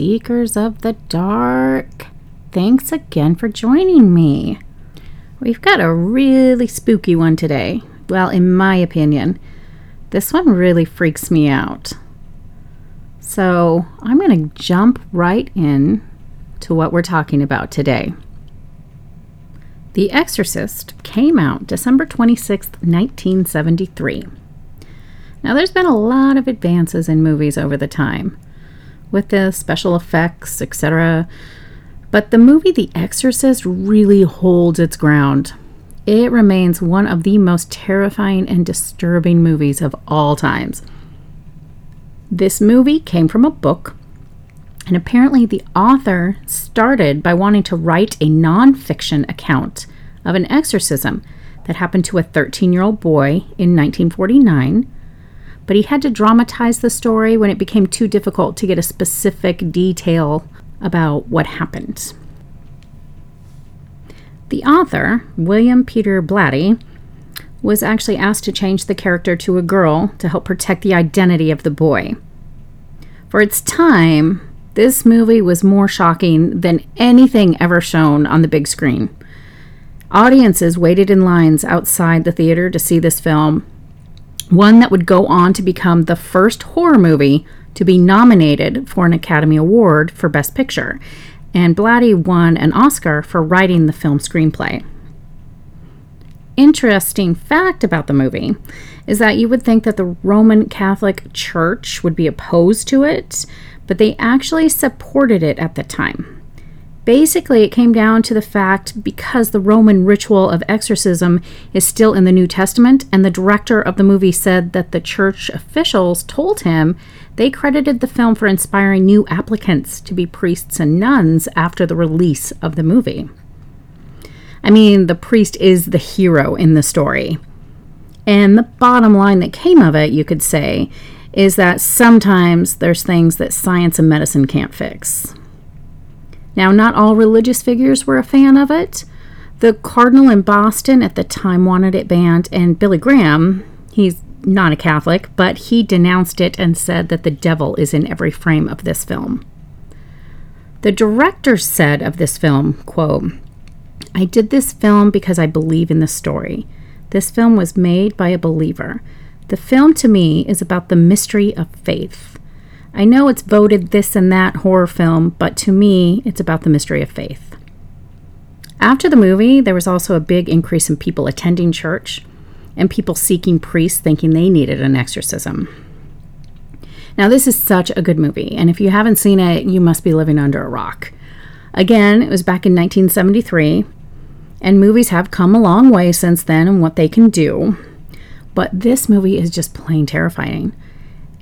seekers of the dark. Thanks again for joining me. We've got a really spooky one today. Well, in my opinion, this one really freaks me out. So, I'm going to jump right in to what we're talking about today. The Exorcist came out December 26, 1973. Now, there's been a lot of advances in movies over the time with the special effects, etc. But the movie The Exorcist really holds its ground. It remains one of the most terrifying and disturbing movies of all times. This movie came from a book, and apparently the author started by wanting to write a nonfiction account of an exorcism that happened to a 13 year old boy in 1949 but he had to dramatize the story when it became too difficult to get a specific detail about what happened. The author, William Peter Blatty, was actually asked to change the character to a girl to help protect the identity of the boy. For its time, this movie was more shocking than anything ever shown on the big screen. Audiences waited in lines outside the theater to see this film, one that would go on to become the first horror movie to be nominated for an Academy Award for Best Picture, and Blatty won an Oscar for writing the film screenplay. Interesting fact about the movie is that you would think that the Roman Catholic Church would be opposed to it, but they actually supported it at the time. Basically, it came down to the fact because the Roman ritual of exorcism is still in the New Testament, and the director of the movie said that the church officials told him they credited the film for inspiring new applicants to be priests and nuns after the release of the movie. I mean, the priest is the hero in the story. And the bottom line that came of it, you could say, is that sometimes there's things that science and medicine can't fix. Now, not all religious figures were a fan of it. The cardinal in Boston at the time wanted it banned, and Billy Graham, he's not a Catholic, but he denounced it and said that the devil is in every frame of this film. The director said of this film, quote, I did this film because I believe in the story. This film was made by a believer. The film to me is about the mystery of faith. I know it's voted this and that horror film, but to me, it's about the mystery of faith. After the movie, there was also a big increase in people attending church and people seeking priests thinking they needed an exorcism. Now, this is such a good movie, and if you haven't seen it, you must be living under a rock. Again, it was back in 1973, and movies have come a long way since then and what they can do. But this movie is just plain terrifying.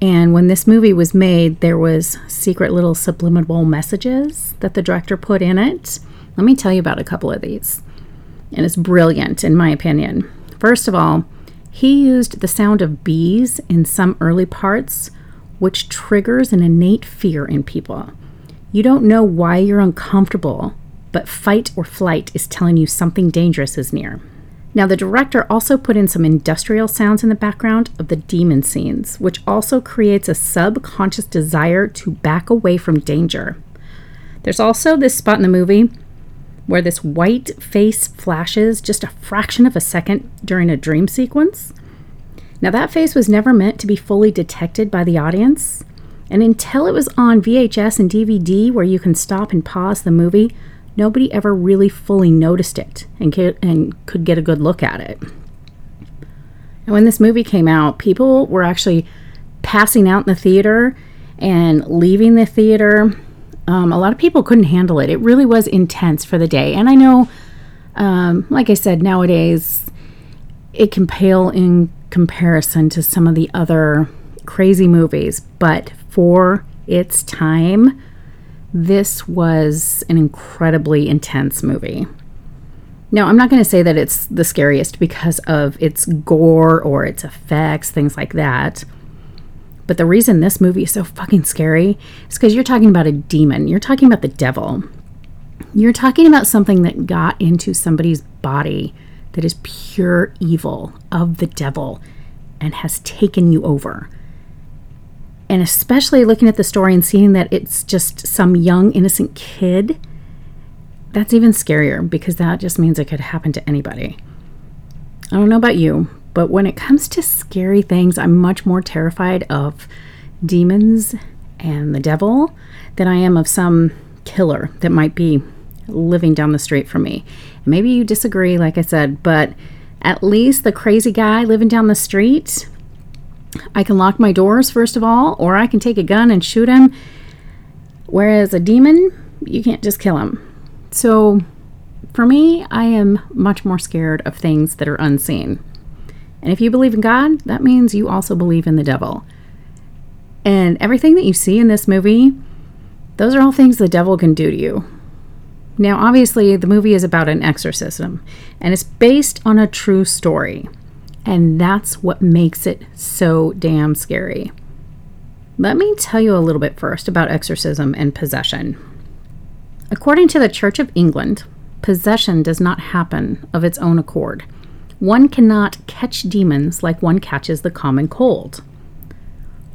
And when this movie was made, there was secret little subliminal messages that the director put in it. Let me tell you about a couple of these. And it's brilliant in my opinion. First of all, he used the sound of bees in some early parts, which triggers an innate fear in people. You don't know why you're uncomfortable, but fight or flight is telling you something dangerous is near. Now, the director also put in some industrial sounds in the background of the demon scenes, which also creates a subconscious desire to back away from danger. There's also this spot in the movie where this white face flashes just a fraction of a second during a dream sequence. Now, that face was never meant to be fully detected by the audience, and until it was on VHS and DVD where you can stop and pause the movie, nobody ever really fully noticed it and, and could get a good look at it. And when this movie came out, people were actually passing out in the theater and leaving the theater. Um, a lot of people couldn't handle it. It really was intense for the day. And I know, um, like I said, nowadays it can pale in comparison to some of the other crazy movies, but for its time, this was an incredibly intense movie. Now, I'm not going to say that it's the scariest because of its gore or its effects, things like that. But the reason this movie is so fucking scary is because you're talking about a demon. You're talking about the devil. You're talking about something that got into somebody's body that is pure evil of the devil and has taken you over. And especially looking at the story and seeing that it's just some young, innocent kid, that's even scarier because that just means it could happen to anybody. I don't know about you, but when it comes to scary things, I'm much more terrified of demons and the devil than I am of some killer that might be living down the street from me. Maybe you disagree, like I said, but at least the crazy guy living down the street, I can lock my doors, first of all, or I can take a gun and shoot him. Whereas a demon, you can't just kill him. So for me, I am much more scared of things that are unseen. And if you believe in God, that means you also believe in the devil. And everything that you see in this movie, those are all things the devil can do to you. Now, obviously, the movie is about an exorcism, and it's based on a true story. And that's what makes it so damn scary. Let me tell you a little bit first about exorcism and possession. According to the Church of England, possession does not happen of its own accord. One cannot catch demons like one catches the common cold.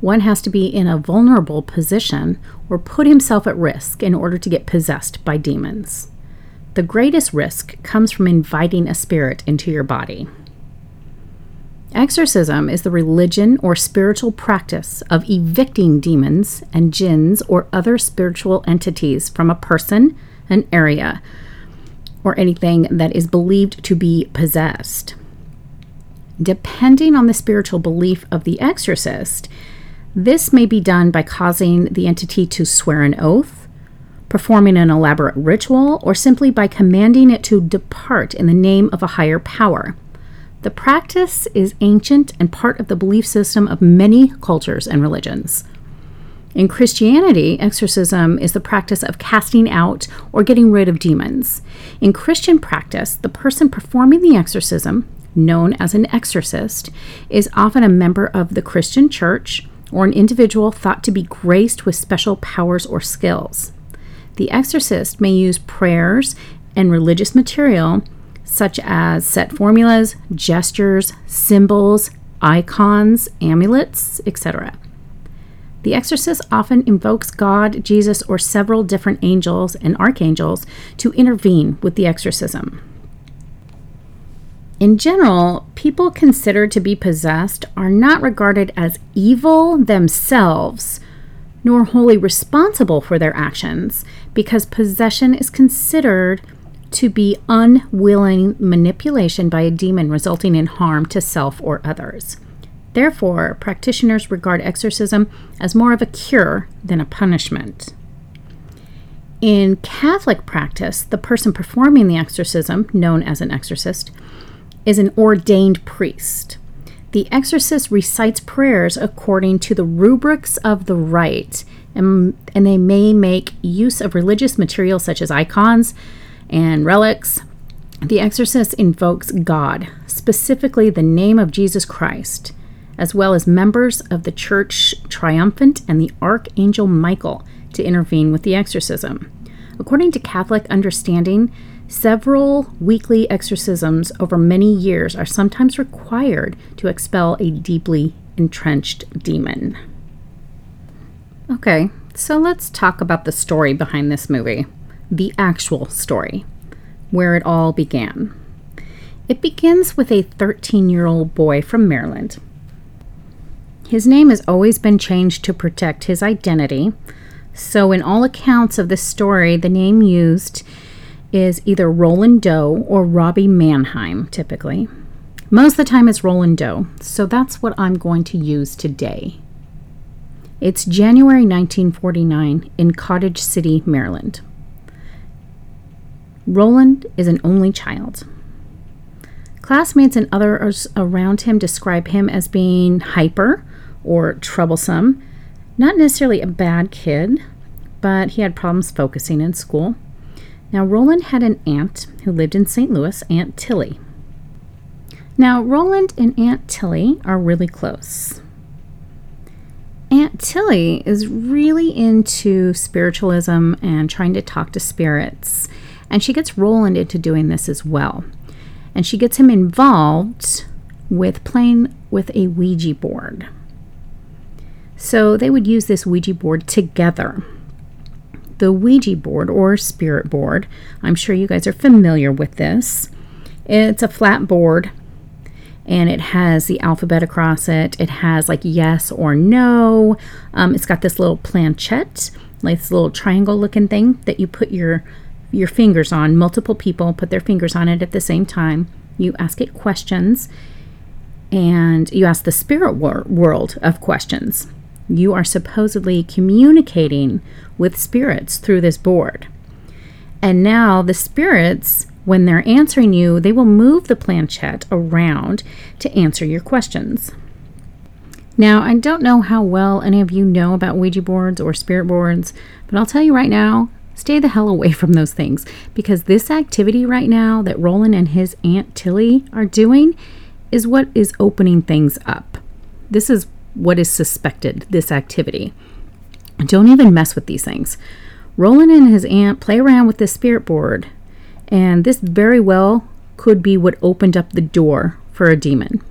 One has to be in a vulnerable position or put himself at risk in order to get possessed by demons. The greatest risk comes from inviting a spirit into your body. Exorcism is the religion or spiritual practice of evicting demons and jinns or other spiritual entities from a person, an area, or anything that is believed to be possessed. Depending on the spiritual belief of the exorcist, this may be done by causing the entity to swear an oath, performing an elaborate ritual, or simply by commanding it to depart in the name of a higher power. The practice is ancient and part of the belief system of many cultures and religions. In Christianity, exorcism is the practice of casting out or getting rid of demons. In Christian practice, the person performing the exorcism, known as an exorcist, is often a member of the Christian church or an individual thought to be graced with special powers or skills. The exorcist may use prayers and religious material such as set formulas, gestures, symbols, icons, amulets, etc. The exorcist often invokes God, Jesus, or several different angels and archangels to intervene with the exorcism. In general, people considered to be possessed are not regarded as evil themselves, nor wholly responsible for their actions, because possession is considered to be unwilling manipulation by a demon resulting in harm to self or others. Therefore, practitioners regard exorcism as more of a cure than a punishment. In Catholic practice, the person performing the exorcism, known as an exorcist, is an ordained priest. The exorcist recites prayers according to the rubrics of the rite, and, and they may make use of religious material such as icons and relics. The exorcist invokes God, specifically the name of Jesus Christ, as well as members of the church triumphant and the archangel Michael to intervene with the exorcism. According to Catholic understanding, Several weekly exorcisms over many years are sometimes required to expel a deeply entrenched demon. Okay, so let's talk about the story behind this movie, the actual story, where it all began. It begins with a 13 year old boy from Maryland. His name has always been changed to protect his identity, so, in all accounts of this story, the name used is either Roland Doe or Robbie Mannheim, typically. Most of the time it's Roland Doe, so that's what I'm going to use today. It's January 1949 in Cottage City, Maryland. Roland is an only child. Classmates and others around him describe him as being hyper or troublesome, not necessarily a bad kid, but he had problems focusing in school. Now, Roland had an aunt who lived in St. Louis, Aunt Tilly. Now, Roland and Aunt Tilly are really close. Aunt Tilly is really into spiritualism and trying to talk to spirits, and she gets Roland into doing this as well. And she gets him involved with playing with a Ouija board. So they would use this Ouija board together. The Ouija board or spirit board, I'm sure you guys are familiar with this. It's a flat board and it has the alphabet across it. It has like yes or no. Um, it's got this little planchette, like this little triangle looking thing that you put your your fingers on. Multiple people put their fingers on it at the same time. You ask it questions, and you ask the spirit wor- world of questions. You are supposedly communicating with spirits through this board. And now the spirits when they're answering you, they will move the planchette around to answer your questions. Now, I don't know how well any of you know about Ouija boards or spirit boards, but I'll tell you right now stay the hell away from those things because this activity right now that Roland and his Aunt Tilly are doing is what is opening things up. This is what is suspected, this activity. Don't even mess with these things. Roland and his aunt play around with this spirit board and this very well could be what opened up the door for a demon.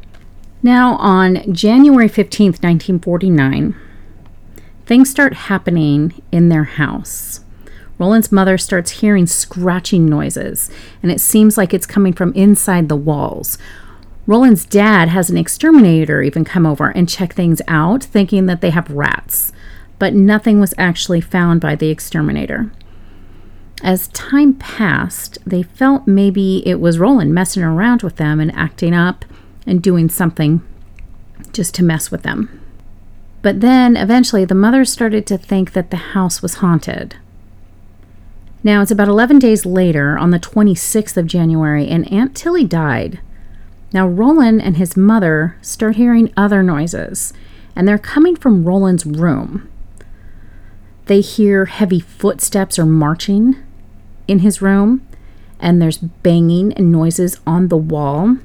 Now, on January 15th, 1949, things start happening in their house. Roland's mother starts hearing scratching noises, and it seems like it's coming from inside the walls. Roland's dad has an exterminator even come over and check things out, thinking that they have rats, but nothing was actually found by the exterminator. As time passed, they felt maybe it was Roland messing around with them and acting up and doing something just to mess with them. But then eventually the mother started to think that the house was haunted. Now it's about 11 days later, on the 26th of January, and Aunt Tilly died. Now Roland and his mother start hearing other noises, and they're coming from Roland's room. They hear heavy footsteps or marching, in his room, and there's banging and noises on the wall.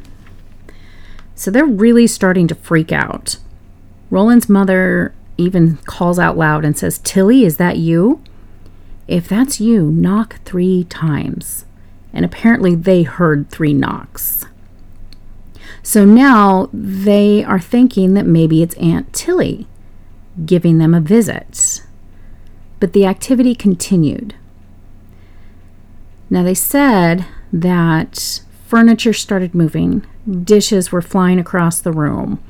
So they're really starting to freak out. Roland's mother even calls out loud and says, Tilly, is that you? If that's you, knock three times. And apparently they heard three knocks. So now they are thinking that maybe it's Aunt Tilly giving them a visit. But the activity continued. Now, they said that furniture started moving, dishes were flying across the room.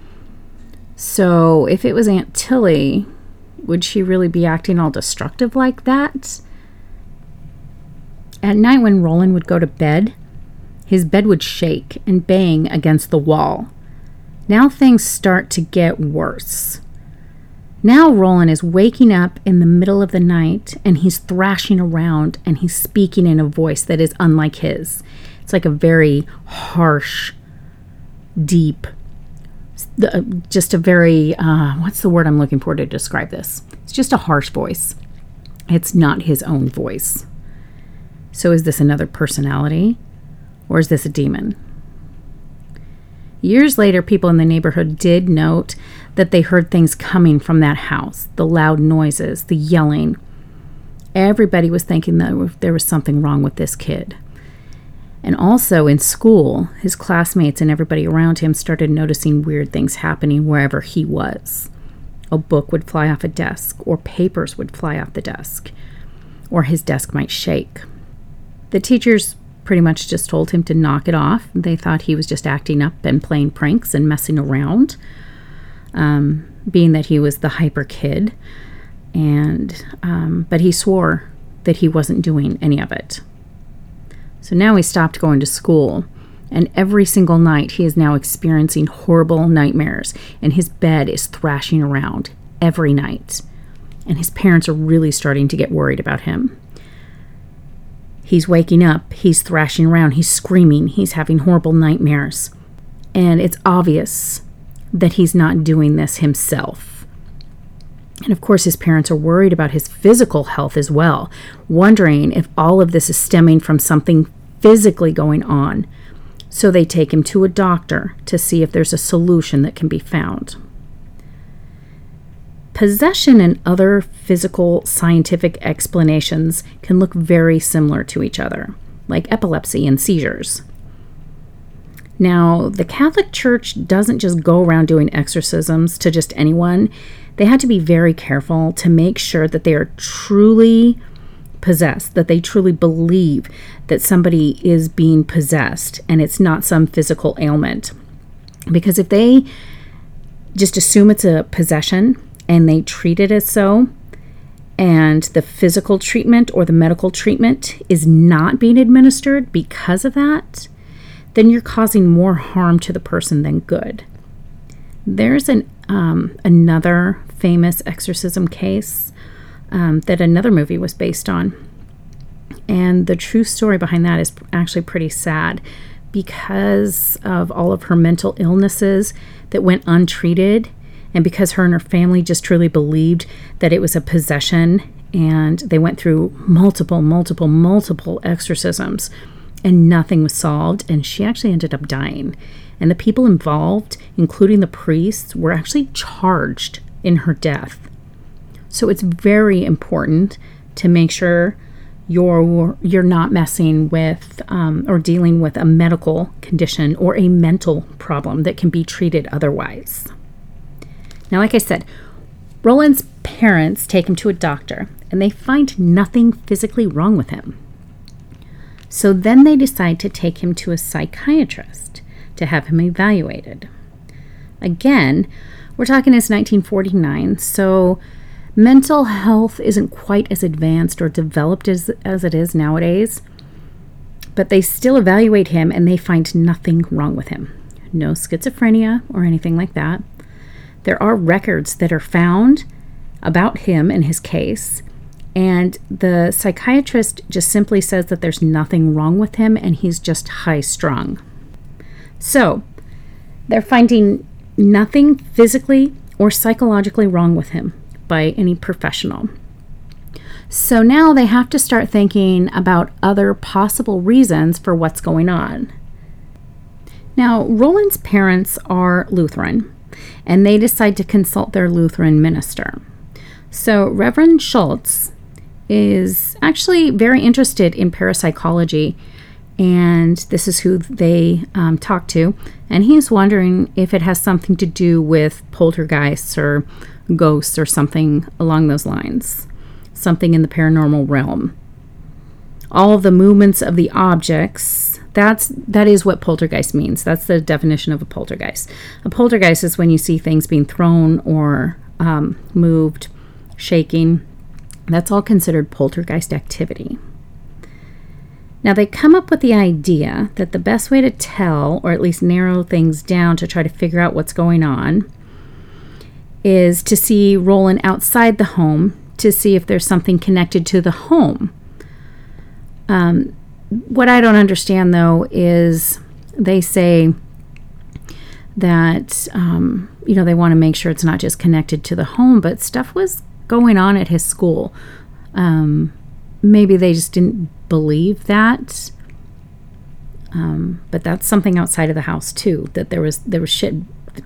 So, if it was Aunt Tilly, would she really be acting all destructive like that? At night, when Roland would go to bed, his bed would shake and bang against the wall. Now things start to get worse. Now Roland is waking up in the middle of the night and he's thrashing around and he's speaking in a voice that is unlike his. It's like a very harsh, deep, just a very, uh, what's the word I'm looking for to describe this? It's just a harsh voice. It's not his own voice. So is this another personality or is this a demon? Years later, people in the neighborhood did note that they heard things coming from that house the loud noises, the yelling. Everybody was thinking that there was something wrong with this kid. And also in school, his classmates and everybody around him started noticing weird things happening wherever he was. A book would fly off a desk, or papers would fly off the desk, or his desk might shake. The teachers pretty much just told him to knock it off. They thought he was just acting up and playing pranks and messing around, um, being that he was the hyper kid. And um, but he swore that he wasn't doing any of it. So now he stopped going to school. And every single night, he is now experiencing horrible nightmares, and his bed is thrashing around every night. And his parents are really starting to get worried about him. He's waking up, he's thrashing around, he's screaming, he's having horrible nightmares. And it's obvious that he's not doing this himself. And of course, his parents are worried about his physical health as well, wondering if all of this is stemming from something physically going on. So they take him to a doctor to see if there's a solution that can be found. Possession and other physical scientific explanations can look very similar to each other, like epilepsy and seizures. Now, the Catholic Church doesn't just go around doing exorcisms to just anyone. They had to be very careful to make sure that they are truly possessed, that they truly believe that somebody is being possessed and it's not some physical ailment. Because if they just assume it's a possession and they treat it as so, and the physical treatment or the medical treatment is not being administered because of that, then you're causing more harm to the person than good. There's an um, another famous exorcism case um, that another movie was based on, and the true story behind that is actually pretty sad because of all of her mental illnesses that went untreated and because her and her family just truly believed that it was a possession and they went through multiple multiple multiple exorcisms and nothing was solved and she actually ended up dying and the people involved including the priests were actually charged in her death so it's very important to make sure you're you're not messing with um, or dealing with a medical condition or a mental problem that can be treated otherwise. Now, like I said, Roland's parents take him to a doctor and they find nothing physically wrong with him. So then they decide to take him to a psychiatrist to have him evaluated. Again, we're talking as 1949, so mental health isn't quite as advanced or developed as, as it is nowadays, but they still evaluate him and they find nothing wrong with him. No schizophrenia or anything like that. There are records that are found about him and his case, and the psychiatrist just simply says that there's nothing wrong with him and he's just high strung. So, they're finding nothing physically or psychologically wrong with him by any professional. So now they have to start thinking about other possible reasons for what's going on. Now, Roland's parents are Lutheran, and they decide to consult their Lutheran minister. So, Reverend Schultz is actually very interested in parapsychology, and this is who they um, talk to. And he's wondering if it has something to do with poltergeists or ghosts or something along those lines, something in the paranormal realm. All the movements of the objects, that's that is what poltergeist means. That's the definition of a poltergeist. A poltergeist is when you see things being thrown or um, moved, shaking. That's all considered poltergeist activity. Now, they come up with the idea that the best way to tell, or at least narrow things down to try to figure out what's going on, is to see Roland outside the home to see if there's something connected to the home. Um, what I don't understand though is they say that um, you know they want to make sure it's not just connected to the home, but stuff was going on at his school. Um, maybe they just didn't believe that. Um, but that's something outside of the house too. That there was there was shit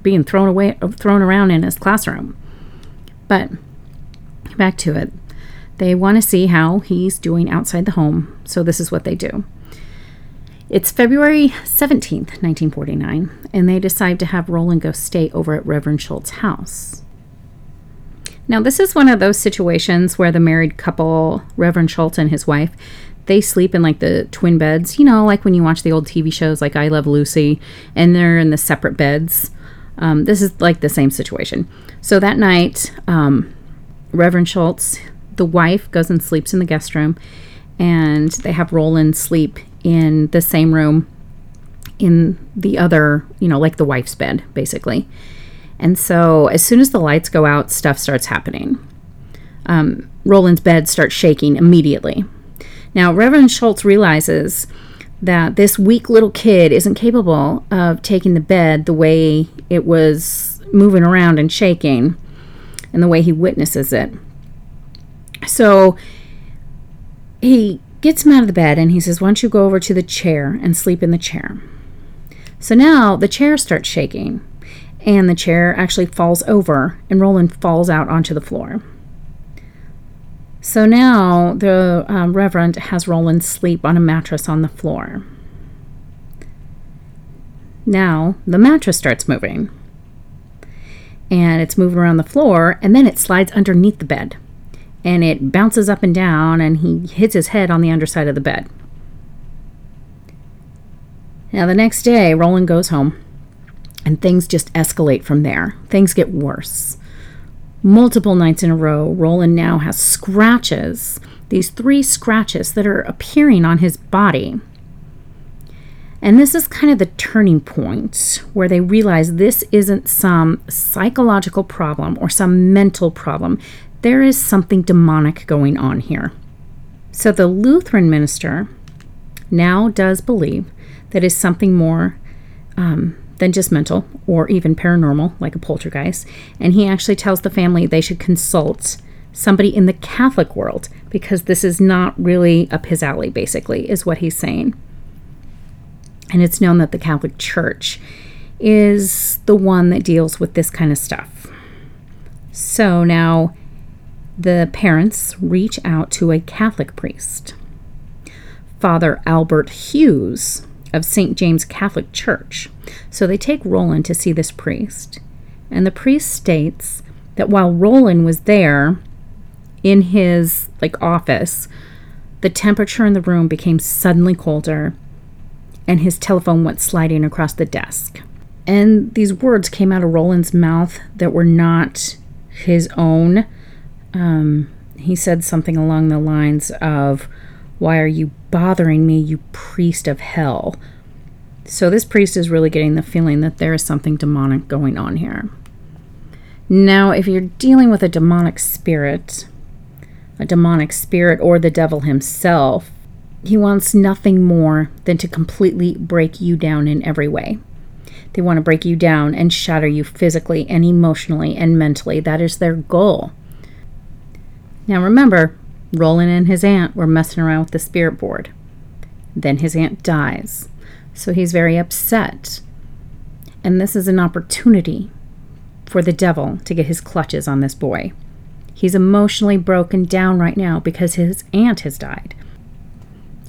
being thrown away, thrown around in his classroom. But back to it. They want to see how he's doing outside the home, so this is what they do. It's February 17th, 1949, and they decide to have Roland go stay over at Reverend Schultz's house. Now, this is one of those situations where the married couple, Reverend Schultz and his wife, they sleep in like the twin beds, you know, like when you watch the old TV shows like I Love Lucy, and they're in the separate beds. Um, this is like the same situation. So that night, um, Reverend Schultz, the wife, goes and sleeps in the guest room, and they have Roland sleep in the same room in the other, you know, like the wife's bed, basically. And so as soon as the lights go out, stuff starts happening. Um, Roland's bed starts shaking immediately. Now, Reverend Schultz realizes that this weak little kid isn't capable of taking the bed the way it was moving around and shaking and the way he witnesses it. So he gets him out of the bed and he says, Why don't you go over to the chair and sleep in the chair? So now the chair starts shaking and the chair actually falls over and Roland falls out onto the floor. So now the um, Reverend has Roland sleep on a mattress on the floor. Now the mattress starts moving. And it's moving around the floor, and then it slides underneath the bed. And it bounces up and down, and he hits his head on the underside of the bed. Now, the next day, Roland goes home, and things just escalate from there. Things get worse. Multiple nights in a row, Roland now has scratches, these three scratches that are appearing on his body. And this is kind of the turning point where they realize this isn't some psychological problem or some mental problem. There is something demonic going on here. So the Lutheran minister now does believe that is something more um, than just mental or even paranormal, like a poltergeist. And he actually tells the family they should consult somebody in the Catholic world because this is not really up his alley, basically, is what he's saying. And it's known that the Catholic Church is the one that deals with this kind of stuff. So now the parents reach out to a Catholic priest. Father Albert Hughes of St. James Catholic Church. So they take Roland to see this priest. And the priest states that while Roland was there in his like office, the temperature in the room became suddenly colder and his telephone went sliding across the desk. And these words came out of Roland's mouth that were not his own. Um, he said something along the lines of, Why are you bothering me, you priest of hell? So, this priest is really getting the feeling that there is something demonic going on here. Now, if you're dealing with a demonic spirit, a demonic spirit, or the devil himself, he wants nothing more than to completely break you down in every way. They want to break you down and shatter you physically and emotionally and mentally. That is their goal. Now remember, Roland and his aunt were messing around with the spirit board. Then his aunt dies. So he's very upset. And this is an opportunity for the devil to get his clutches on this boy. He's emotionally broken down right now because his aunt has died.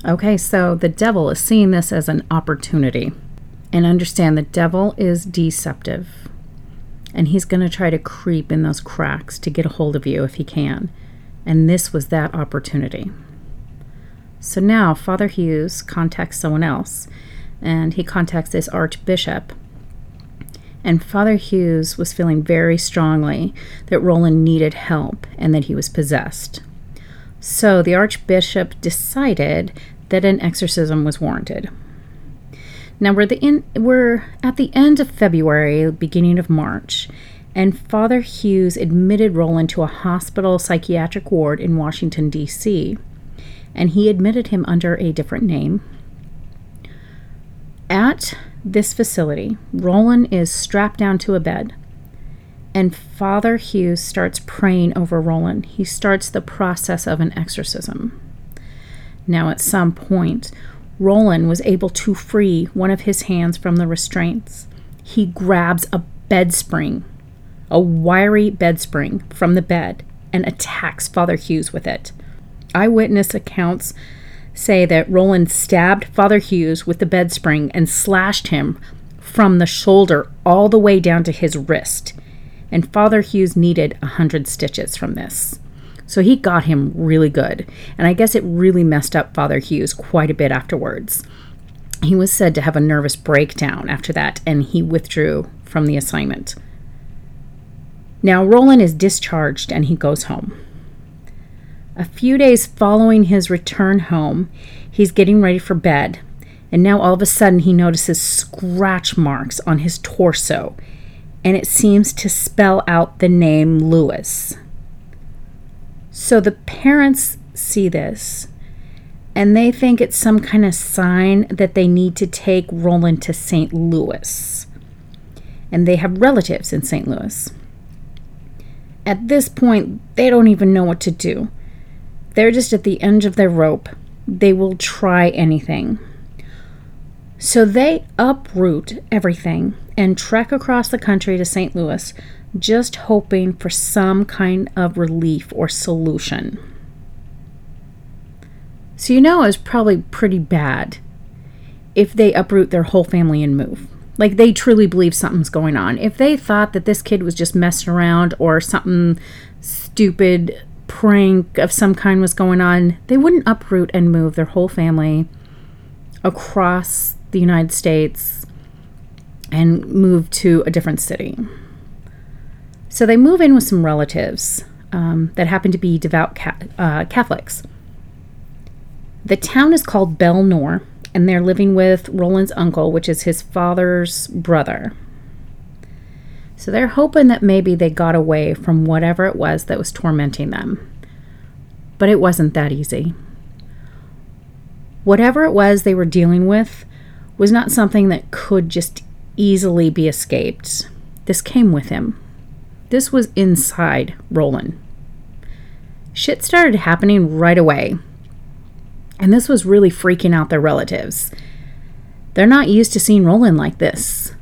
Okay, so the devil is seeing this as an opportunity. And understand the devil is deceptive. And he's going to try to creep in those cracks to get a hold of you if he can. And this was that opportunity. So now Father Hughes contacts someone else, and he contacts this archbishop. And Father Hughes was feeling very strongly that Roland needed help and that he was possessed. So the archbishop decided that an exorcism was warranted. Now we're the in, we're at the end of February, beginning of March, and Father Hughes admitted Roland to a hospital psychiatric ward in Washington D.C. and he admitted him under a different name. At this facility, Roland is strapped down to a bed and Father Hughes starts praying over Roland. He starts the process of an exorcism. Now, at some point, Roland was able to free one of his hands from the restraints. He grabs a bed spring, a wiry bed spring, from the bed and attacks Father Hughes with it. Eyewitness accounts say that Roland stabbed Father Hughes with the bed spring and slashed him from the shoulder all the way down to his wrist. And Father Hughes needed a hundred stitches from this. So he got him really good. And I guess it really messed up Father Hughes quite a bit afterwards. He was said to have a nervous breakdown after that, and he withdrew from the assignment. Now, Roland is discharged and he goes home. A few days following his return home, he's getting ready for bed, and now all of a sudden he notices scratch marks on his torso, and it seems to spell out the name Lewis. So the parents see this and they think it's some kind of sign that they need to take Roland to St. Louis. And they have relatives in St. Louis. At this point, they don't even know what to do. They're just at the end of their rope. They will try anything. So they uproot everything and trek across the country to St. Louis just hoping for some kind of relief or solution. So, you know, it's probably pretty bad if they uproot their whole family and move. Like they truly believe something's going on. If they thought that this kid was just messing around or something stupid prank of some kind was going on, they wouldn't uproot and move their whole family across the United States and move to a different city. So they move in with some relatives um, that happen to be devout ca- uh, Catholics. The town is called Belnor, and they're living with Roland's uncle, which is his father's brother. So they're hoping that maybe they got away from whatever it was that was tormenting them. But it wasn't that easy. Whatever it was they were dealing with was not something that could just easily be escaped. This came with him. This was inside Roland. Shit started happening right away. And this was really freaking out their relatives. They're not used to seeing Roland like this.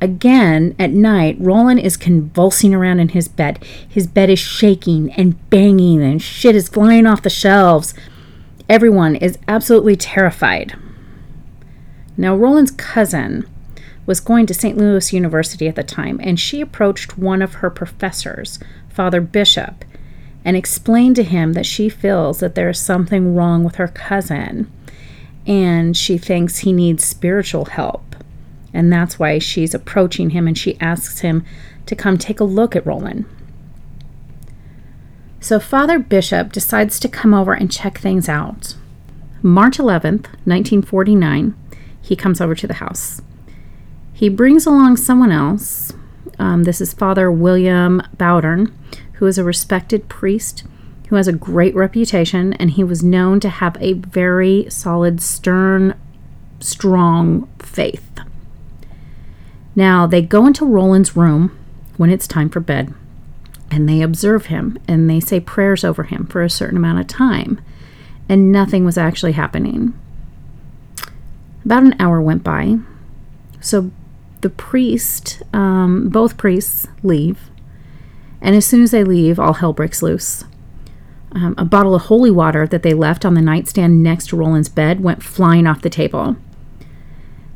Again, at night, Roland is convulsing around in his bed. His bed is shaking and banging, and shit is flying off the shelves. Everyone is absolutely terrified. Now, Roland's cousin was going to St. Louis University at the time, and she approached one of her professors, Father Bishop, and explained to him that she feels that there is something wrong with her cousin and she thinks he needs spiritual help. And that's why she's approaching him and she asks him to come take a look at Roland. So Father Bishop decides to come over and check things out. March 11th, 1949, he comes over to the house. He brings along someone else. Um, this is Father William Bowdern, who is a respected priest who has a great reputation, and he was known to have a very solid, stern, strong faith. Now, they go into Roland's room when it's time for bed, and they observe him and they say prayers over him for a certain amount of time, and nothing was actually happening. About an hour went by. So the priest, um, both priests leave. And as soon as they leave, all hell breaks loose. Um, a bottle of holy water that they left on the nightstand next to Roland's bed went flying off the table.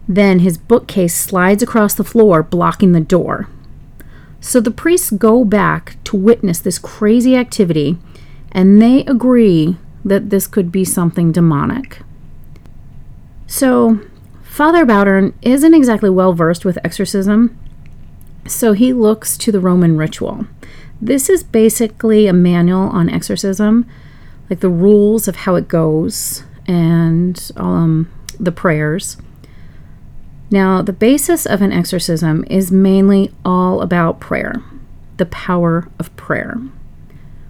Then his bookcase slides across the floor, blocking the door. So the priests go back to witness this crazy activity, and they agree that this could be something demonic. So Father Bowdern isn't exactly well versed with exorcism, so he looks to the Roman ritual. This is basically a manual on exorcism, like the rules of how it goes and um, the prayers. Now, the basis of an exorcism is mainly all about prayer, the power of prayer,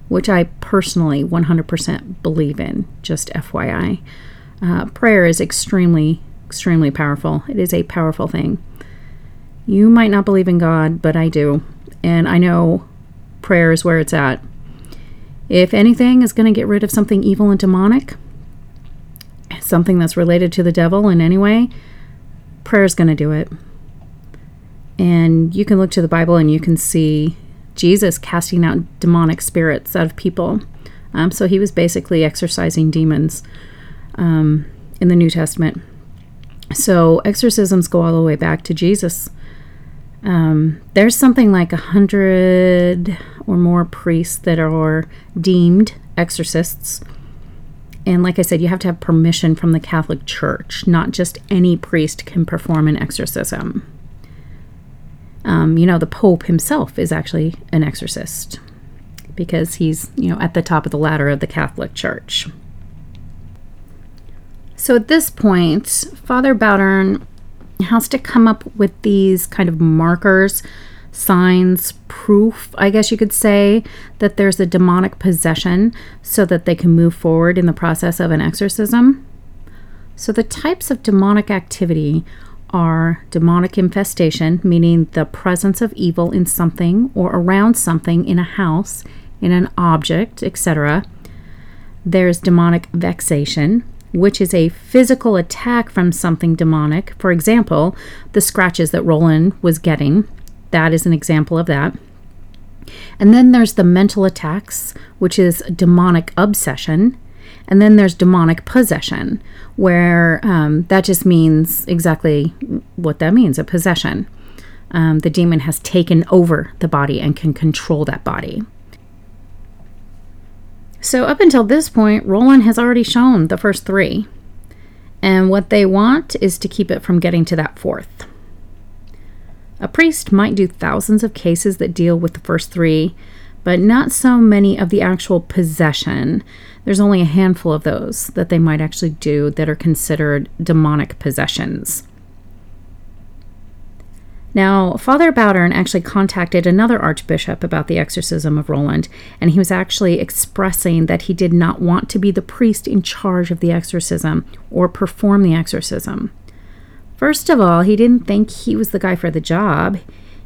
which I personally 100% believe in, just FYI. Uh, prayer is extremely extremely powerful. It is a powerful thing. You might not believe in God, but I do. And I know prayer is where it's at. If anything is going to get rid of something evil and demonic, something that's related to the devil in any way, prayer is going to do it. And you can look to the Bible and you can see Jesus casting out demonic spirits out of people. Um, so he was basically exorcising demons um, in the New Testament. So exorcisms go all the way back to Jesus. Um, there's something like a hundred or more priests that are deemed exorcists. And like I said, you have to have permission from the Catholic Church. Not just any priest can perform an exorcism. Um, you know, the Pope himself is actually an exorcist because he's, you know, at the top of the ladder of the Catholic Church. So at this point, Father Bowdern has to come up with these kind of markers, signs, proof, I guess you could say, that there's a demonic possession so that they can move forward in the process of an exorcism. So the types of demonic activity are demonic infestation, meaning the presence of evil in something or around something in a house, in an object, etc. There's demonic vexation, which is a physical attack from something demonic. For example, the scratches that Roland was getting. That is an example of that. And then there's the mental attacks, which is demonic obsession. And then there's demonic possession, where um, that just means exactly what that means a possession. Um, the demon has taken over the body and can control that body. So, up until this point, Roland has already shown the first three. And what they want is to keep it from getting to that fourth. A priest might do thousands of cases that deal with the first three, but not so many of the actual possession. There's only a handful of those that they might actually do that are considered demonic possessions. Now, Father Bowdern actually contacted another archbishop about the exorcism of Roland, and he was actually expressing that he did not want to be the priest in charge of the exorcism or perform the exorcism. First of all, he didn't think he was the guy for the job.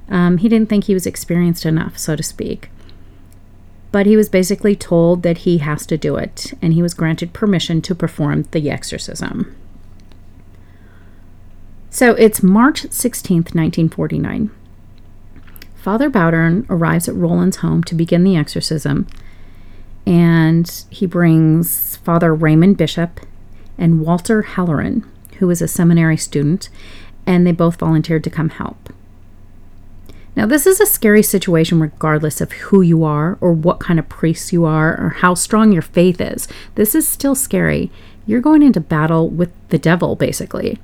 Um, he didn't think he was experienced enough, so to speak. But he was basically told that he has to do it, and he was granted permission to perform the exorcism. So it's March 16th, 1949. Father Bowdern arrives at Roland's home to begin the exorcism, and he brings Father Raymond Bishop and Walter Halloran, who was a seminary student, and they both volunteered to come help. Now, this is a scary situation regardless of who you are or what kind of priest you are or how strong your faith is. This is still scary. You're going into battle with the devil, basically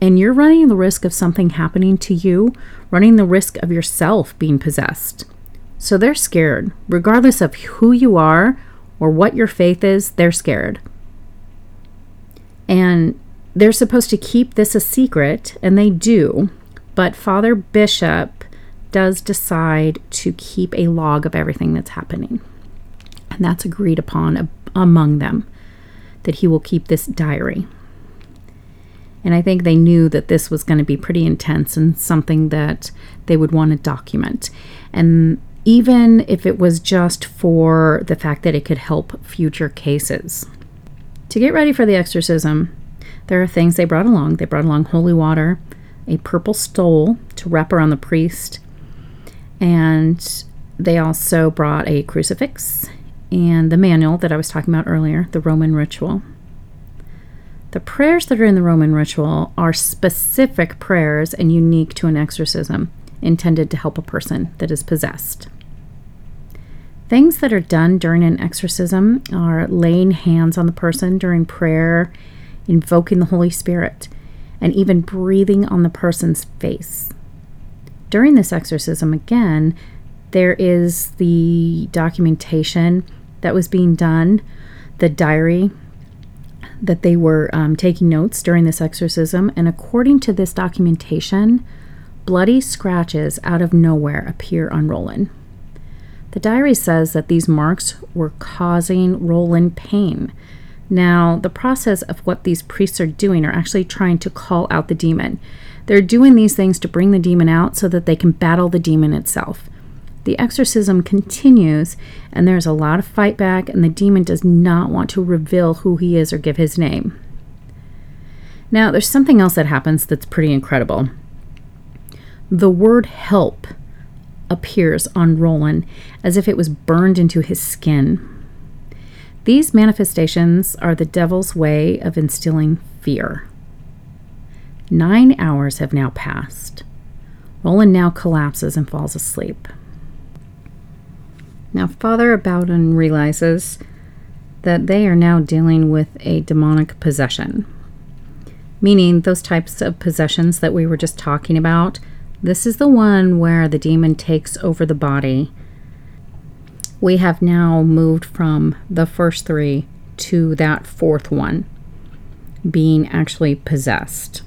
and you're running the risk of something happening to you, running the risk of yourself being possessed. So they're scared. Regardless of who you are or what your faith is, they're scared. And they're supposed to keep this a secret, and they do. But Father Bishop does decide to keep a log of everything that's happening. And that's agreed upon among them that he will keep this diary. And I think they knew that this was going to be pretty intense and something that they would want to document. And even if it was just for the fact that it could help future cases. To get ready for the exorcism, there are things they brought along. They brought along holy water, a purple stole to wrap around the priest, and they also brought a crucifix and the manual that I was talking about earlier, the Roman ritual. The prayers that are in the Roman ritual are specific prayers and unique to an exorcism, intended to help a person that is possessed. Things that are done during an exorcism are laying hands on the person during prayer, invoking the Holy Spirit, and even breathing on the person's face. During this exorcism, again, there is the documentation that was being done, the diary that they were um, taking notes during this exorcism, and according to this documentation, bloody scratches out of nowhere appear on Roland. The diary says that these marks were causing Roland pain. Now, the process of what these priests are doing are actually trying to call out the demon. They're doing these things to bring the demon out so that they can battle the demon itself. The exorcism continues, and there's a lot of fight back, and the demon does not want to reveal who he is or give his name. Now, there's something else that happens that's pretty incredible. The word help appears on Roland as if it was burned into his skin. These manifestations are the devil's way of instilling fear. Nine hours have now passed. Roland now collapses and falls asleep. Now, Father Bowdern realizes that they are now dealing with a demonic possession, meaning those types of possessions that we were just talking about. This is the one where the demon takes over the body. We have now moved from the first three to that fourth one being actually possessed.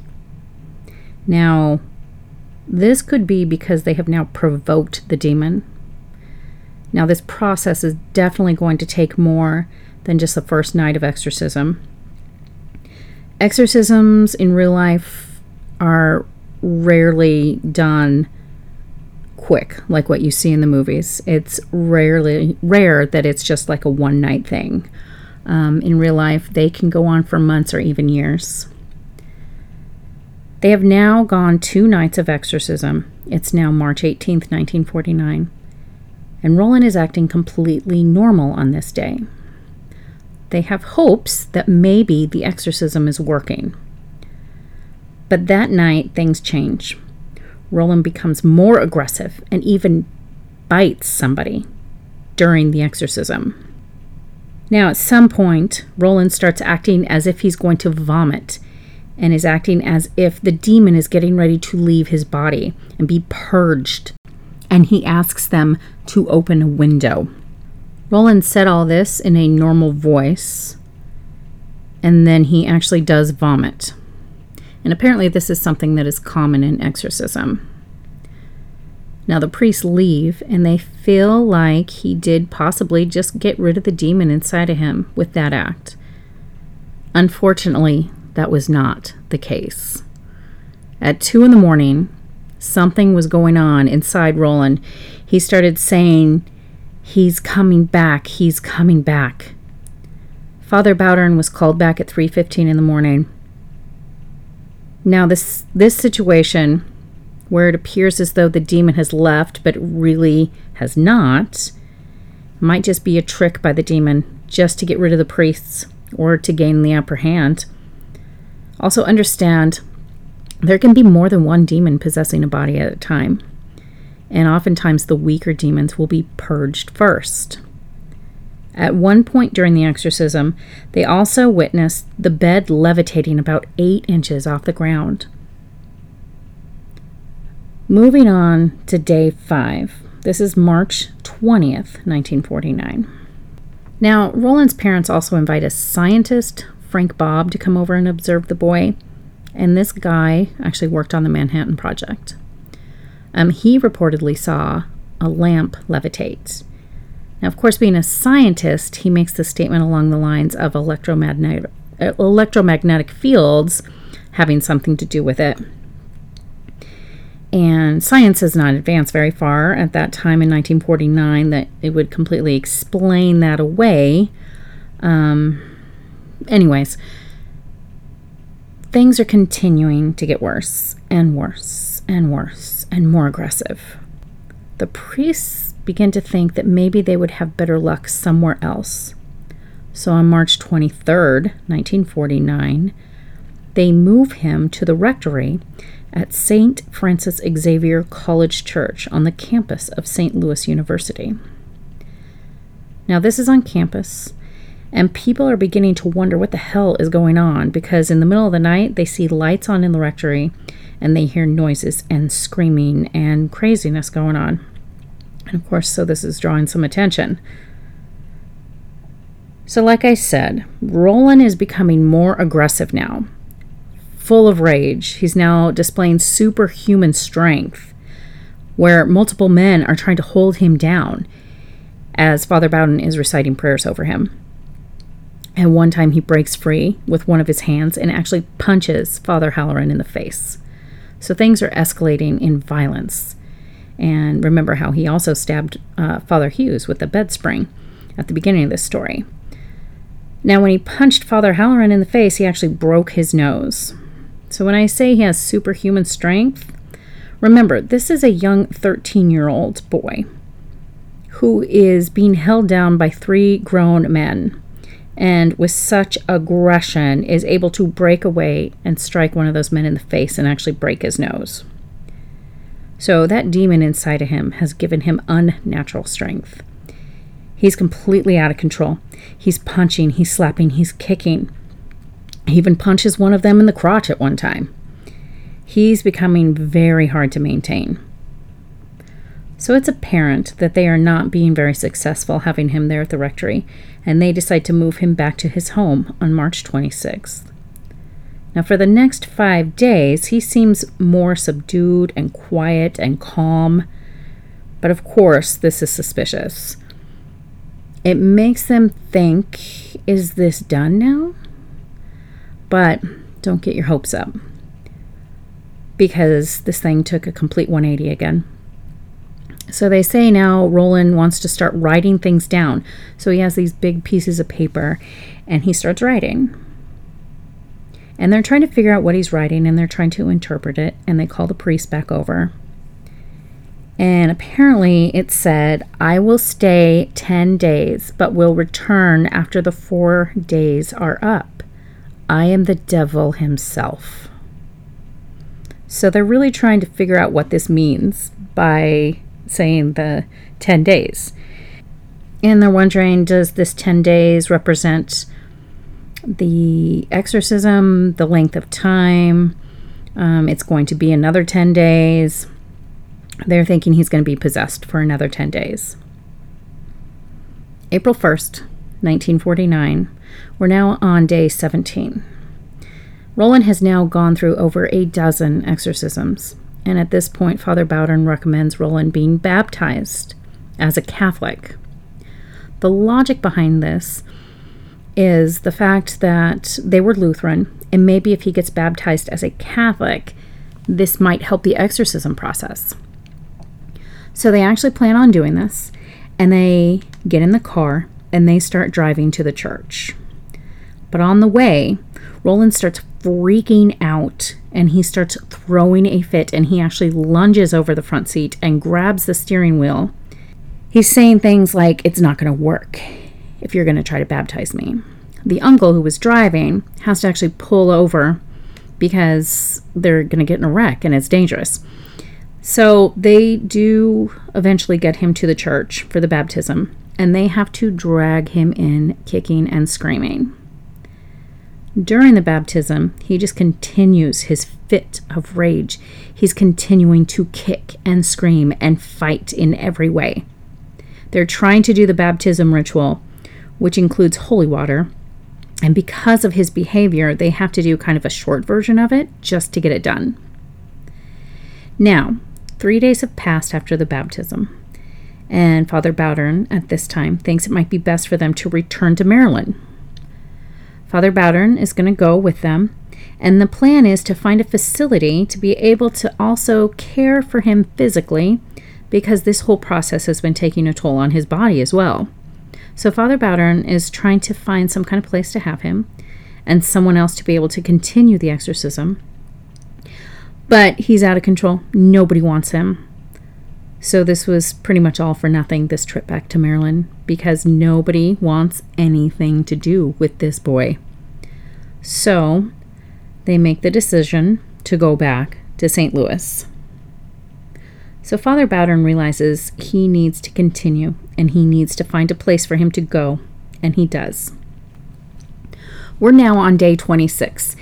Now, this could be because they have now provoked the demon now, this process is definitely going to take more than just the first night of exorcism. Exorcisms in real life are rarely done quick like what you see in the movies. It's rarely rare that it's just like a one night thing. Um, in real life, they can go on for months or even years. They have now gone two nights of exorcism. It's now March 18th, 1949 and Roland is acting completely normal on this day. they have hopes that maybe the exorcism is working. But that night, things change. Roland becomes more aggressive and even bites somebody during the exorcism. Now, at some point, Roland starts acting as if he's going to vomit and is acting as if the demon is getting ready to leave his body and be purged. And he asks them to open a window. Roland said all this in a normal voice, and then he actually does vomit. And apparently, this is something that is common in exorcism. Now the priests leave and they feel like he did possibly just get rid of the demon inside of him with that act. Unfortunately, that was not the case. At two in the morning, something was going on inside Roland. He started saying, He's coming back, he's coming back. Father Bowdern was called back at 3:15 in the morning. Now this this situation where it appears as though the demon has left but really has not, might just be a trick by the demon just to get rid of the priests or to gain the upper hand. Also, understand there can be more than one demon possessing a body at a time, and oftentimes the weaker demons will be purged first. At one point during the exorcism, they also witnessed the bed levitating about eight inches off the ground. Moving on to day five. This is March 20th, 1949. Now, Roland's parents also invite a scientist, Frank Bob, to come over and observe the boy. And this guy actually worked on the Manhattan Project. Um, he reportedly saw a lamp levitate. Now, of course, being a scientist, he makes the statement along the lines of electromagnetic, electromagnetic fields having something to do with it. And science has not advanced very far at that time in 1949 that it would completely explain that away. Um, anyways, things are continuing to get worse and worse and worse and more aggressive. The priests begin to think that maybe they would have better luck somewhere else. So on March 23rd, 1949, they move him to the rectory at St. Francis Xavier College Church on the campus of St. Louis University. Now, this is on campus, and people are beginning to wonder what the hell is going on because in the middle of the night they see lights on in the rectory and they hear noises and screaming and craziness going on. And of course, so this is drawing some attention. So, like I said, Roland is becoming more aggressive now full of rage. He's now displaying superhuman strength, where multiple men are trying to hold him down as Father Bowdern is reciting prayers over him. And one time he breaks free with one of his hands and actually punches Father Halloran in the face. So things are escalating in violence. And remember how he also stabbed uh, Father Hughes with a bed spring at the beginning of this story. Now, when he punched Father Halloran in the face, he actually broke his nose. So when I say he has superhuman strength, remember, this is a young 13 year old boy who is being held down by three grown men and with such aggression is able to break away and strike one of those men in the face and actually break his nose. So that demon inside of him has given him unnatural strength. He's completely out of control. He's punching, he's slapping, he's kicking. He even punches one of them in the crotch at one time. He's becoming very hard to maintain. So it's apparent that they are not being very successful having him there at the rectory, and they decide to move him back to his home on March 26th. Now, for the next five days, he seems more subdued and quiet and calm, but of course, this is suspicious. It makes them think is this done now? But don't get your hopes up because this thing took a complete 180 again. So they say now Roland wants to start writing things down. So he has these big pieces of paper and he starts writing. And they're trying to figure out what he's writing and they're trying to interpret it. And they call the priest back over. And apparently it said, I will stay 10 days, but will return after the four days are up. I am the devil himself. So they're really trying to figure out what this means by saying the 10 days. And they're wondering does this 10 days represent the exorcism, the length of time? Um, it's going to be another 10 days. They're thinking he's going to be possessed for another 10 days. April 1st, 1949. We're now on day 17. Roland has now gone through over a dozen exorcisms, and at this point, Father Bowdern recommends Roland being baptized as a Catholic. The logic behind this is the fact that they were Lutheran, and maybe if he gets baptized as a Catholic, this might help the exorcism process. So they actually plan on doing this, and they get in the car and they start driving to the church. But on the way, Roland starts freaking out and he starts throwing a fit and he actually lunges over the front seat and grabs the steering wheel. He's saying things like, It's not going to work if you're going to try to baptize me. The uncle who was driving has to actually pull over because they're going to get in a wreck and it's dangerous. So they do eventually get him to the church for the baptism, and they have to drag him in, kicking and screaming. During the baptism, he just continues his fit of rage. He's continuing to kick and scream and fight in every way. They're trying to do the baptism ritual, which includes holy water, and because of his behavior, they have to do kind of a short version of it just to get it done. Now, Three days have passed after the baptism, and Father Bowdern at this time thinks it might be best for them to return to Maryland. Father Bowdern is going to go with them, and the plan is to find a facility to be able to also care for him physically because this whole process has been taking a toll on his body as well. So Father Bowdern is trying to find some kind of place to have him and someone else to be able to continue the exorcism but he's out of control. Nobody wants him. So this was pretty much all for nothing, this trip back to Maryland, because nobody wants anything to do with this boy. So they make the decision to go back to St. Louis. So Father Bowdern realizes he needs to continue and he needs to find a place for him to go, and he does. We're now on day 26,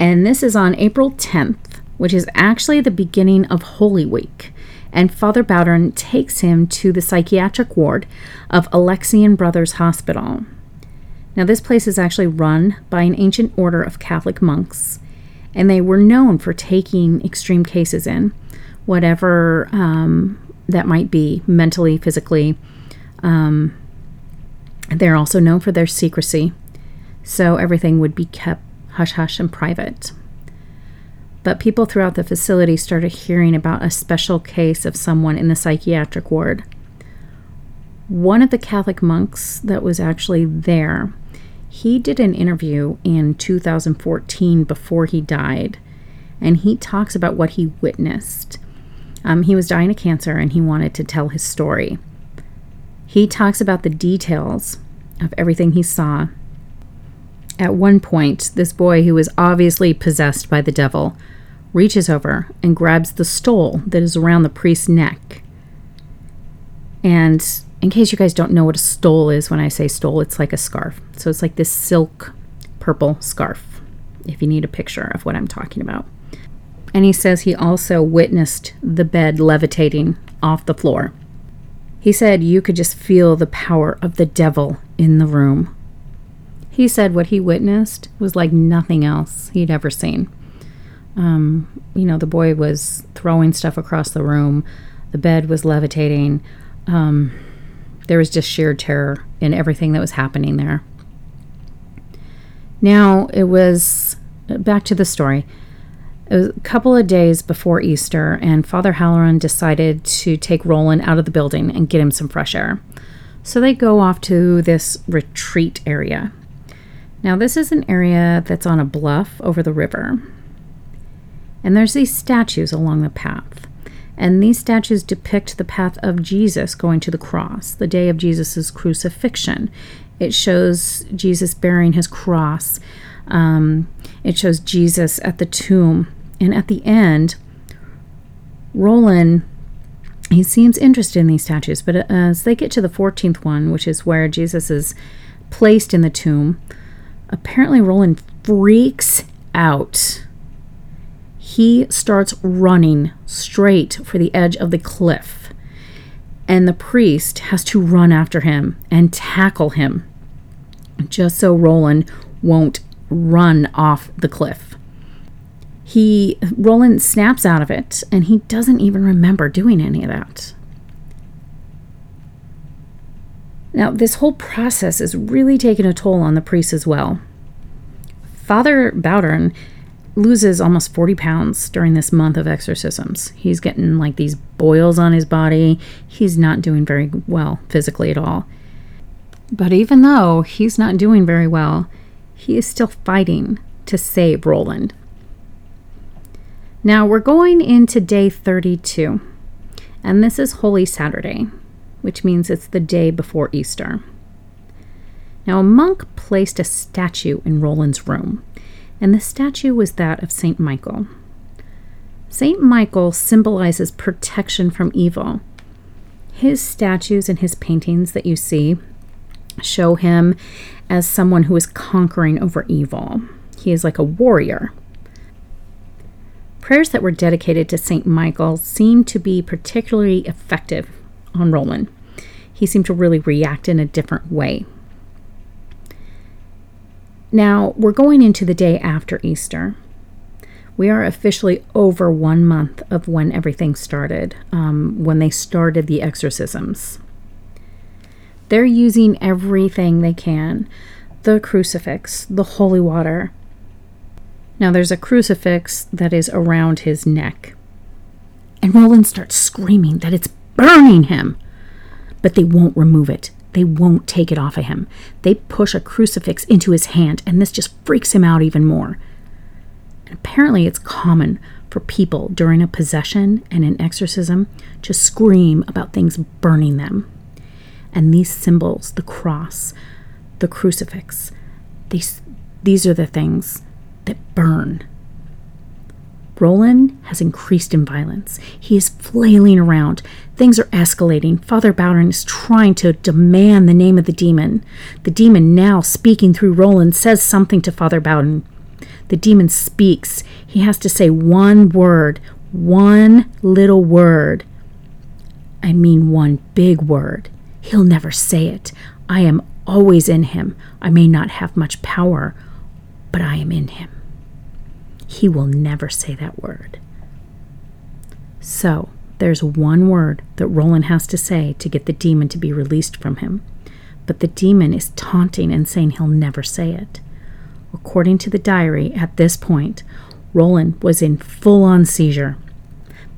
and this is on April 10th, which is actually the beginning of Holy Week. And Father Bowdern takes him to the psychiatric ward of Alexian Brothers Hospital. Now, this place is actually run by an ancient order of Catholic monks, and they were known for taking extreme cases in, whatever um, that might be, mentally, physically. Um, they're also known for their secrecy, so everything would be kept hush hush and private but people throughout the facility started hearing about a special case of someone in the psychiatric ward. One of the Catholic monks that was actually there, he did an interview in 2014 before he died, and he talks about what he witnessed. Um, he was dying of cancer and he wanted to tell his story. He talks about the details of everything he saw. At one point, this boy who was obviously possessed by the devil reaches over and grabs the stole that is around the priest's neck. And in case you guys don't know what a stole is, when I say stole, it's like a scarf. So it's like this silk purple scarf, if you need a picture of what I'm talking about. And he says he also witnessed the bed levitating off the floor. He said you could just feel the power of the devil in the room. He said what he witnessed was like nothing else he'd ever seen. Um, you know, the boy was throwing stuff across the room. The bed was levitating. Um, there was just sheer terror in everything that was happening there. Now, it was back to the story. It was a couple of days before Easter, and Father Halloran decided to take Roland out of the building and get him some fresh air. So they go off to this retreat area. Now, this is an area that's on a bluff over the river and there's these statues along the path. And these statues depict the path of Jesus going to the cross, the day of Jesus' crucifixion. It shows Jesus bearing his cross. Um, it shows Jesus at the tomb. And at the end, Roland, he seems interested in these statues, but as they get to the 14th one, which is where Jesus is placed in the tomb, apparently Roland freaks out. He starts running straight for the edge of the cliff, and the priest has to run after him and tackle him just so Roland won't run off the cliff. He Roland snaps out of it and he doesn't even remember doing any of that. Now, this whole process is really taking a toll on the priest as well. Father Bowdern loses almost 40 pounds during this month of exorcisms. He's getting like these boils on his body. He's not doing very well physically at all. But even though he's not doing very well, he is still fighting to save Roland. Now we're going into day 32, and this is Holy Saturday, which means it's the day before Easter. Now, a monk placed a statue in Roland's room, and the statue was that of St. Michael. St. Michael symbolizes protection from evil. His statues and his paintings that you see show him as someone who is conquering over evil. He is like a warrior. Prayers that were dedicated to St. Michael seemed to be particularly effective on Roland. He seemed to really react in a different way. Now, we're going into the day after Easter. We are officially over one month of when everything started, um, when they started the exorcisms. They're using everything they can the crucifix, the holy water, now there's a crucifix that is around his neck. And Roland starts screaming that it's burning him. But they won't remove it. They won't take it off of him. They push a crucifix into his hand, and this just freaks him out even more. And apparently, it's common for people during a possession and an exorcism to scream about things burning them. And these symbols, the cross, the crucifix, these, these are the things that burn. Roland has increased in violence. He is flailing around. Things are escalating. Father Bowdern is trying to demand the name of the demon. The demon, now speaking through Roland, says something to Father Bowdern. The demon speaks. He has to say one word, one little word. I mean, one big word. He'll never say it. I am always in him. I may not have much power, but I am in him he will never say that word. So, there's one word that Roland has to say to get the demon to be released from him. But the demon is taunting and saying he'll never say it. According to the diary, at this point, Roland was in full on seizure.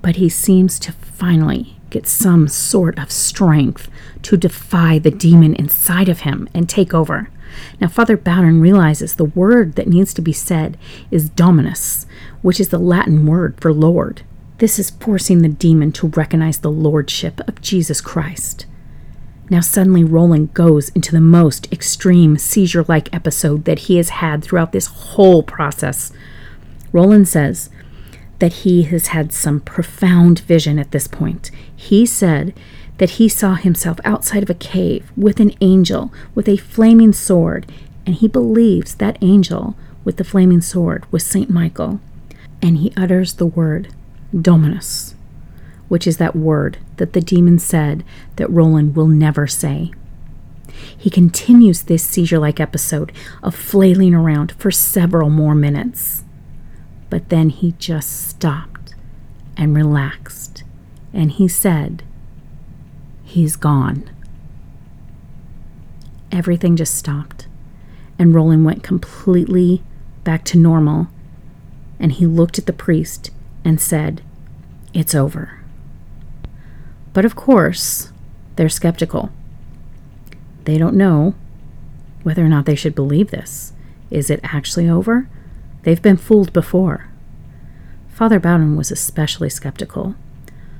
But he seems to finally get some sort of strength to defy the demon inside of him and take over. Now, Father Bowdern realizes the word that needs to be said is Dominus, which is the Latin word for Lord. This is forcing the demon to recognize the lordship of Jesus Christ. Now, suddenly, Roland goes into the most extreme seizure like episode that he has had throughout this whole process. Roland says that he has had some profound vision at this point. He said that he saw himself outside of a cave with an angel with a flaming sword, and he believes that angel with the flaming sword was St. Michael. And he utters the word Dominus, which is that word that the demon said that Roland will never say. He continues this seizure like episode of flailing around for several more minutes. But then he just stopped and relaxed, and he said, He's gone. Everything just stopped, and Roland went completely back to normal. And he looked at the priest and said, It's over. But of course, they're skeptical. They don't know whether or not they should believe this. Is it actually over? They've been fooled before. Father Bowdern was especially skeptical.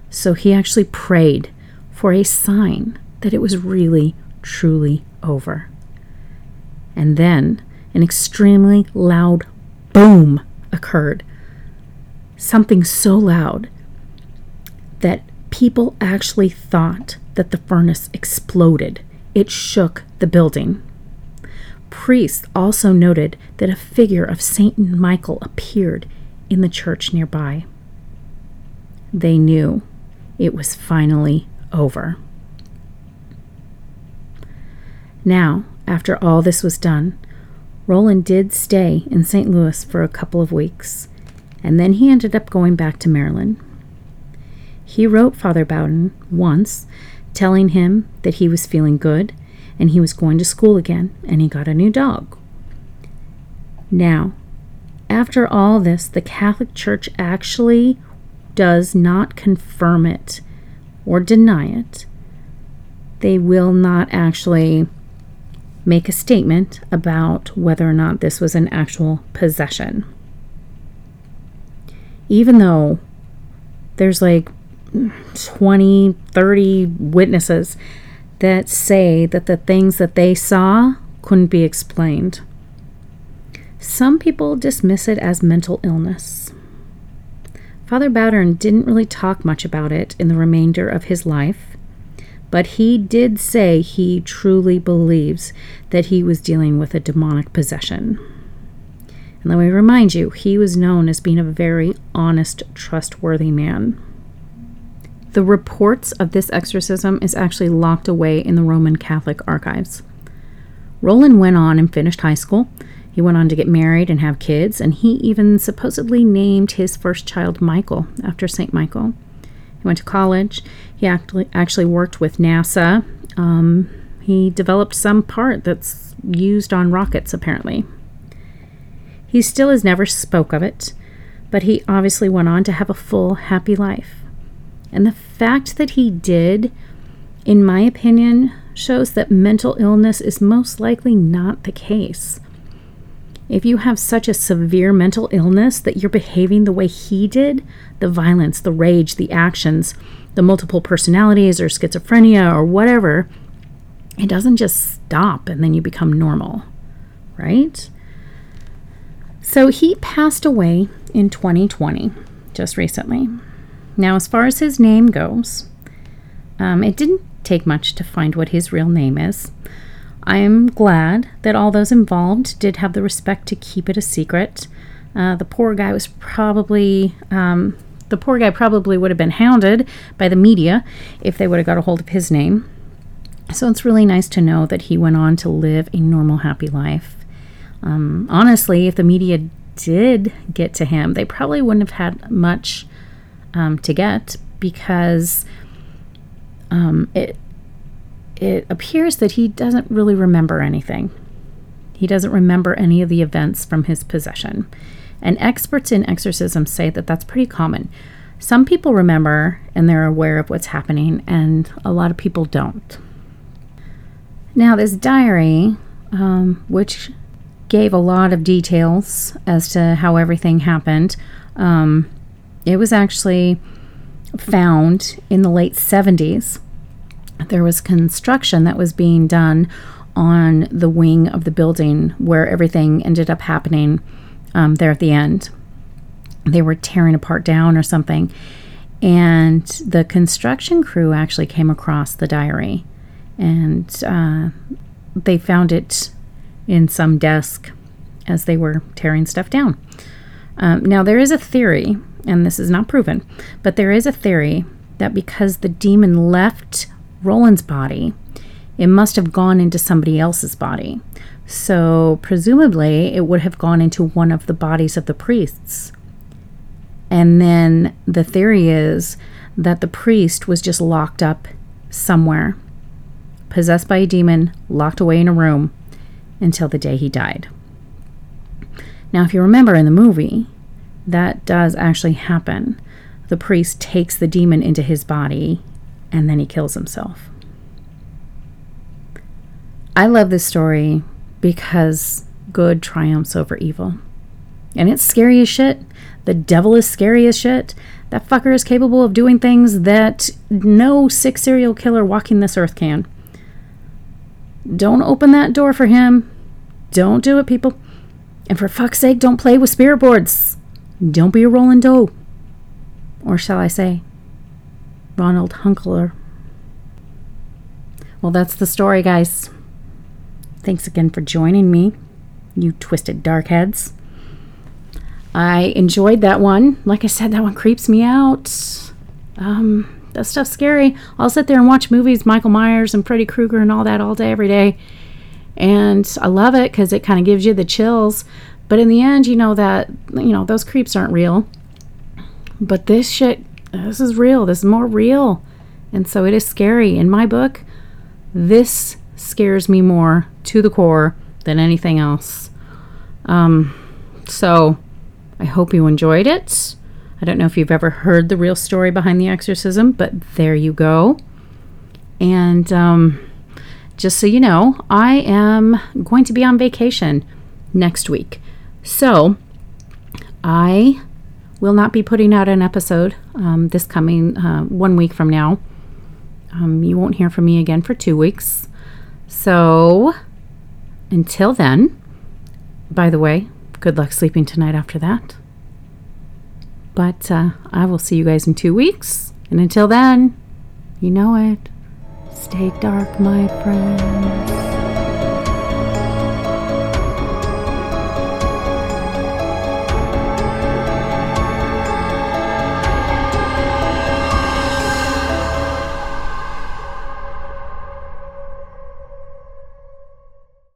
So he actually prayed for a sign that it was really, truly over. And then an extremely loud boom occurred. Something so loud that people actually thought that the furnace exploded. It shook the building. Priests also noted that a figure of Saint Michael appeared in the church nearby. They knew it was finally over. Now, after all this was done, Roland did stay in St. Louis for a couple of weeks, and then he ended up going back to Maryland. He wrote Father Bowdern once, telling him that he was feeling good and he was going to school again, and he got a new dog. Now, after all this, the Catholic Church actually does not confirm it or deny it. They will not actually make a statement about whether or not this was an actual possession. Even though there's like 20, 30 witnesses that say that the things that they saw couldn't be explained. Some people dismiss it as mental illness. Father Bowdern didn't really talk much about it in the remainder of his life, but he did say he truly believes that he was dealing with a demonic possession. And let me remind you, he was known as being a very honest, trustworthy man. The reports of this exorcism is actually locked away in the Roman Catholic archives. Roland went on and finished high school. He went on to get married and have kids, and he even supposedly named his first child Michael after St. Michael. He went to college. He actually, actually worked with NASA. Um, he developed some part that's used on rockets, apparently. He still has never spoke of it, but he obviously went on to have a full, happy life. And the fact that he did, in my opinion, shows that mental illness is most likely not the case. If you have such a severe mental illness that you're behaving the way he did, the violence, the rage, the actions, the multiple personalities or schizophrenia or whatever, it doesn't just stop and then you become normal, right? So he passed away in 2020, just recently. Now, as far as his name goes, um, it didn't take much to find what his real name is. I am glad that all those involved did have the respect to keep it a secret. Uh, the poor guy was probably, um, the poor guy probably would have been hounded by the media if they would have got a hold of his name. So it's really nice to know that he went on to live a normal, happy life. Um, honestly, if the media did get to him, they probably wouldn't have had much um, to get because um, it it appears that he doesn't really remember anything. He doesn't remember any of the events from his possession. And experts in exorcism say that that's pretty common. Some people remember and they're aware of what's happening, and a lot of people don't. Now, this diary, um, which gave a lot of details as to how everything happened, um, it was actually found in the late 70s. There was construction that was being done on the wing of the building where everything ended up happening um, there at the end. They were tearing a part down or something. And the construction crew actually came across the diary and uh, they found it in some desk as they were tearing stuff down. Um, now, there is a theory and this is not proven, but there is a theory that because the demon left Roland's body, it must have gone into somebody else's body. So, presumably, it would have gone into one of the bodies of the priests. And then the theory is that the priest was just locked up somewhere, possessed by a demon, locked away in a room until the day he died. Now, if you remember in the movie, that does actually happen. The priest takes the demon into his body and then he kills himself. I love this story because good triumphs over evil. And it's scary as shit. The devil is scary as shit. That fucker is capable of doing things that no sick serial killer walking this earth can. Don't open that door for him. Don't do it, people. And for fuck's sake, don't play with spirit boards. Don't be a Roland Doe. Or shall I say, Ronald Hunkeler. Well, that's the story, guys. Thanks again for joining me, you twisted darkheads. I enjoyed that one. Like I said, that one creeps me out. Um, that stuff's scary. I'll sit there and watch movies, Michael Myers and Freddy Krueger and all that all day, every day. And I love it because it kind of gives you the chills. But in the end, you know that, you know, those creeps aren't real. But this shit, this is real. This is more real. And so it is scary. In my book, this scares me more to the core than anything else. Um, so I hope you enjoyed it. I don't know if you've ever heard the real story behind the exorcism, but there you go. And um, just so you know, I am going to be on vacation next week. So I will not be putting out an episode um, this coming uh, one week from now. Um, you won't hear from me again for two weeks. So until then, by the way, good luck sleeping tonight after that. But uh, I will see you guys in two weeks. And until then, you know it. Stay dark, my friends.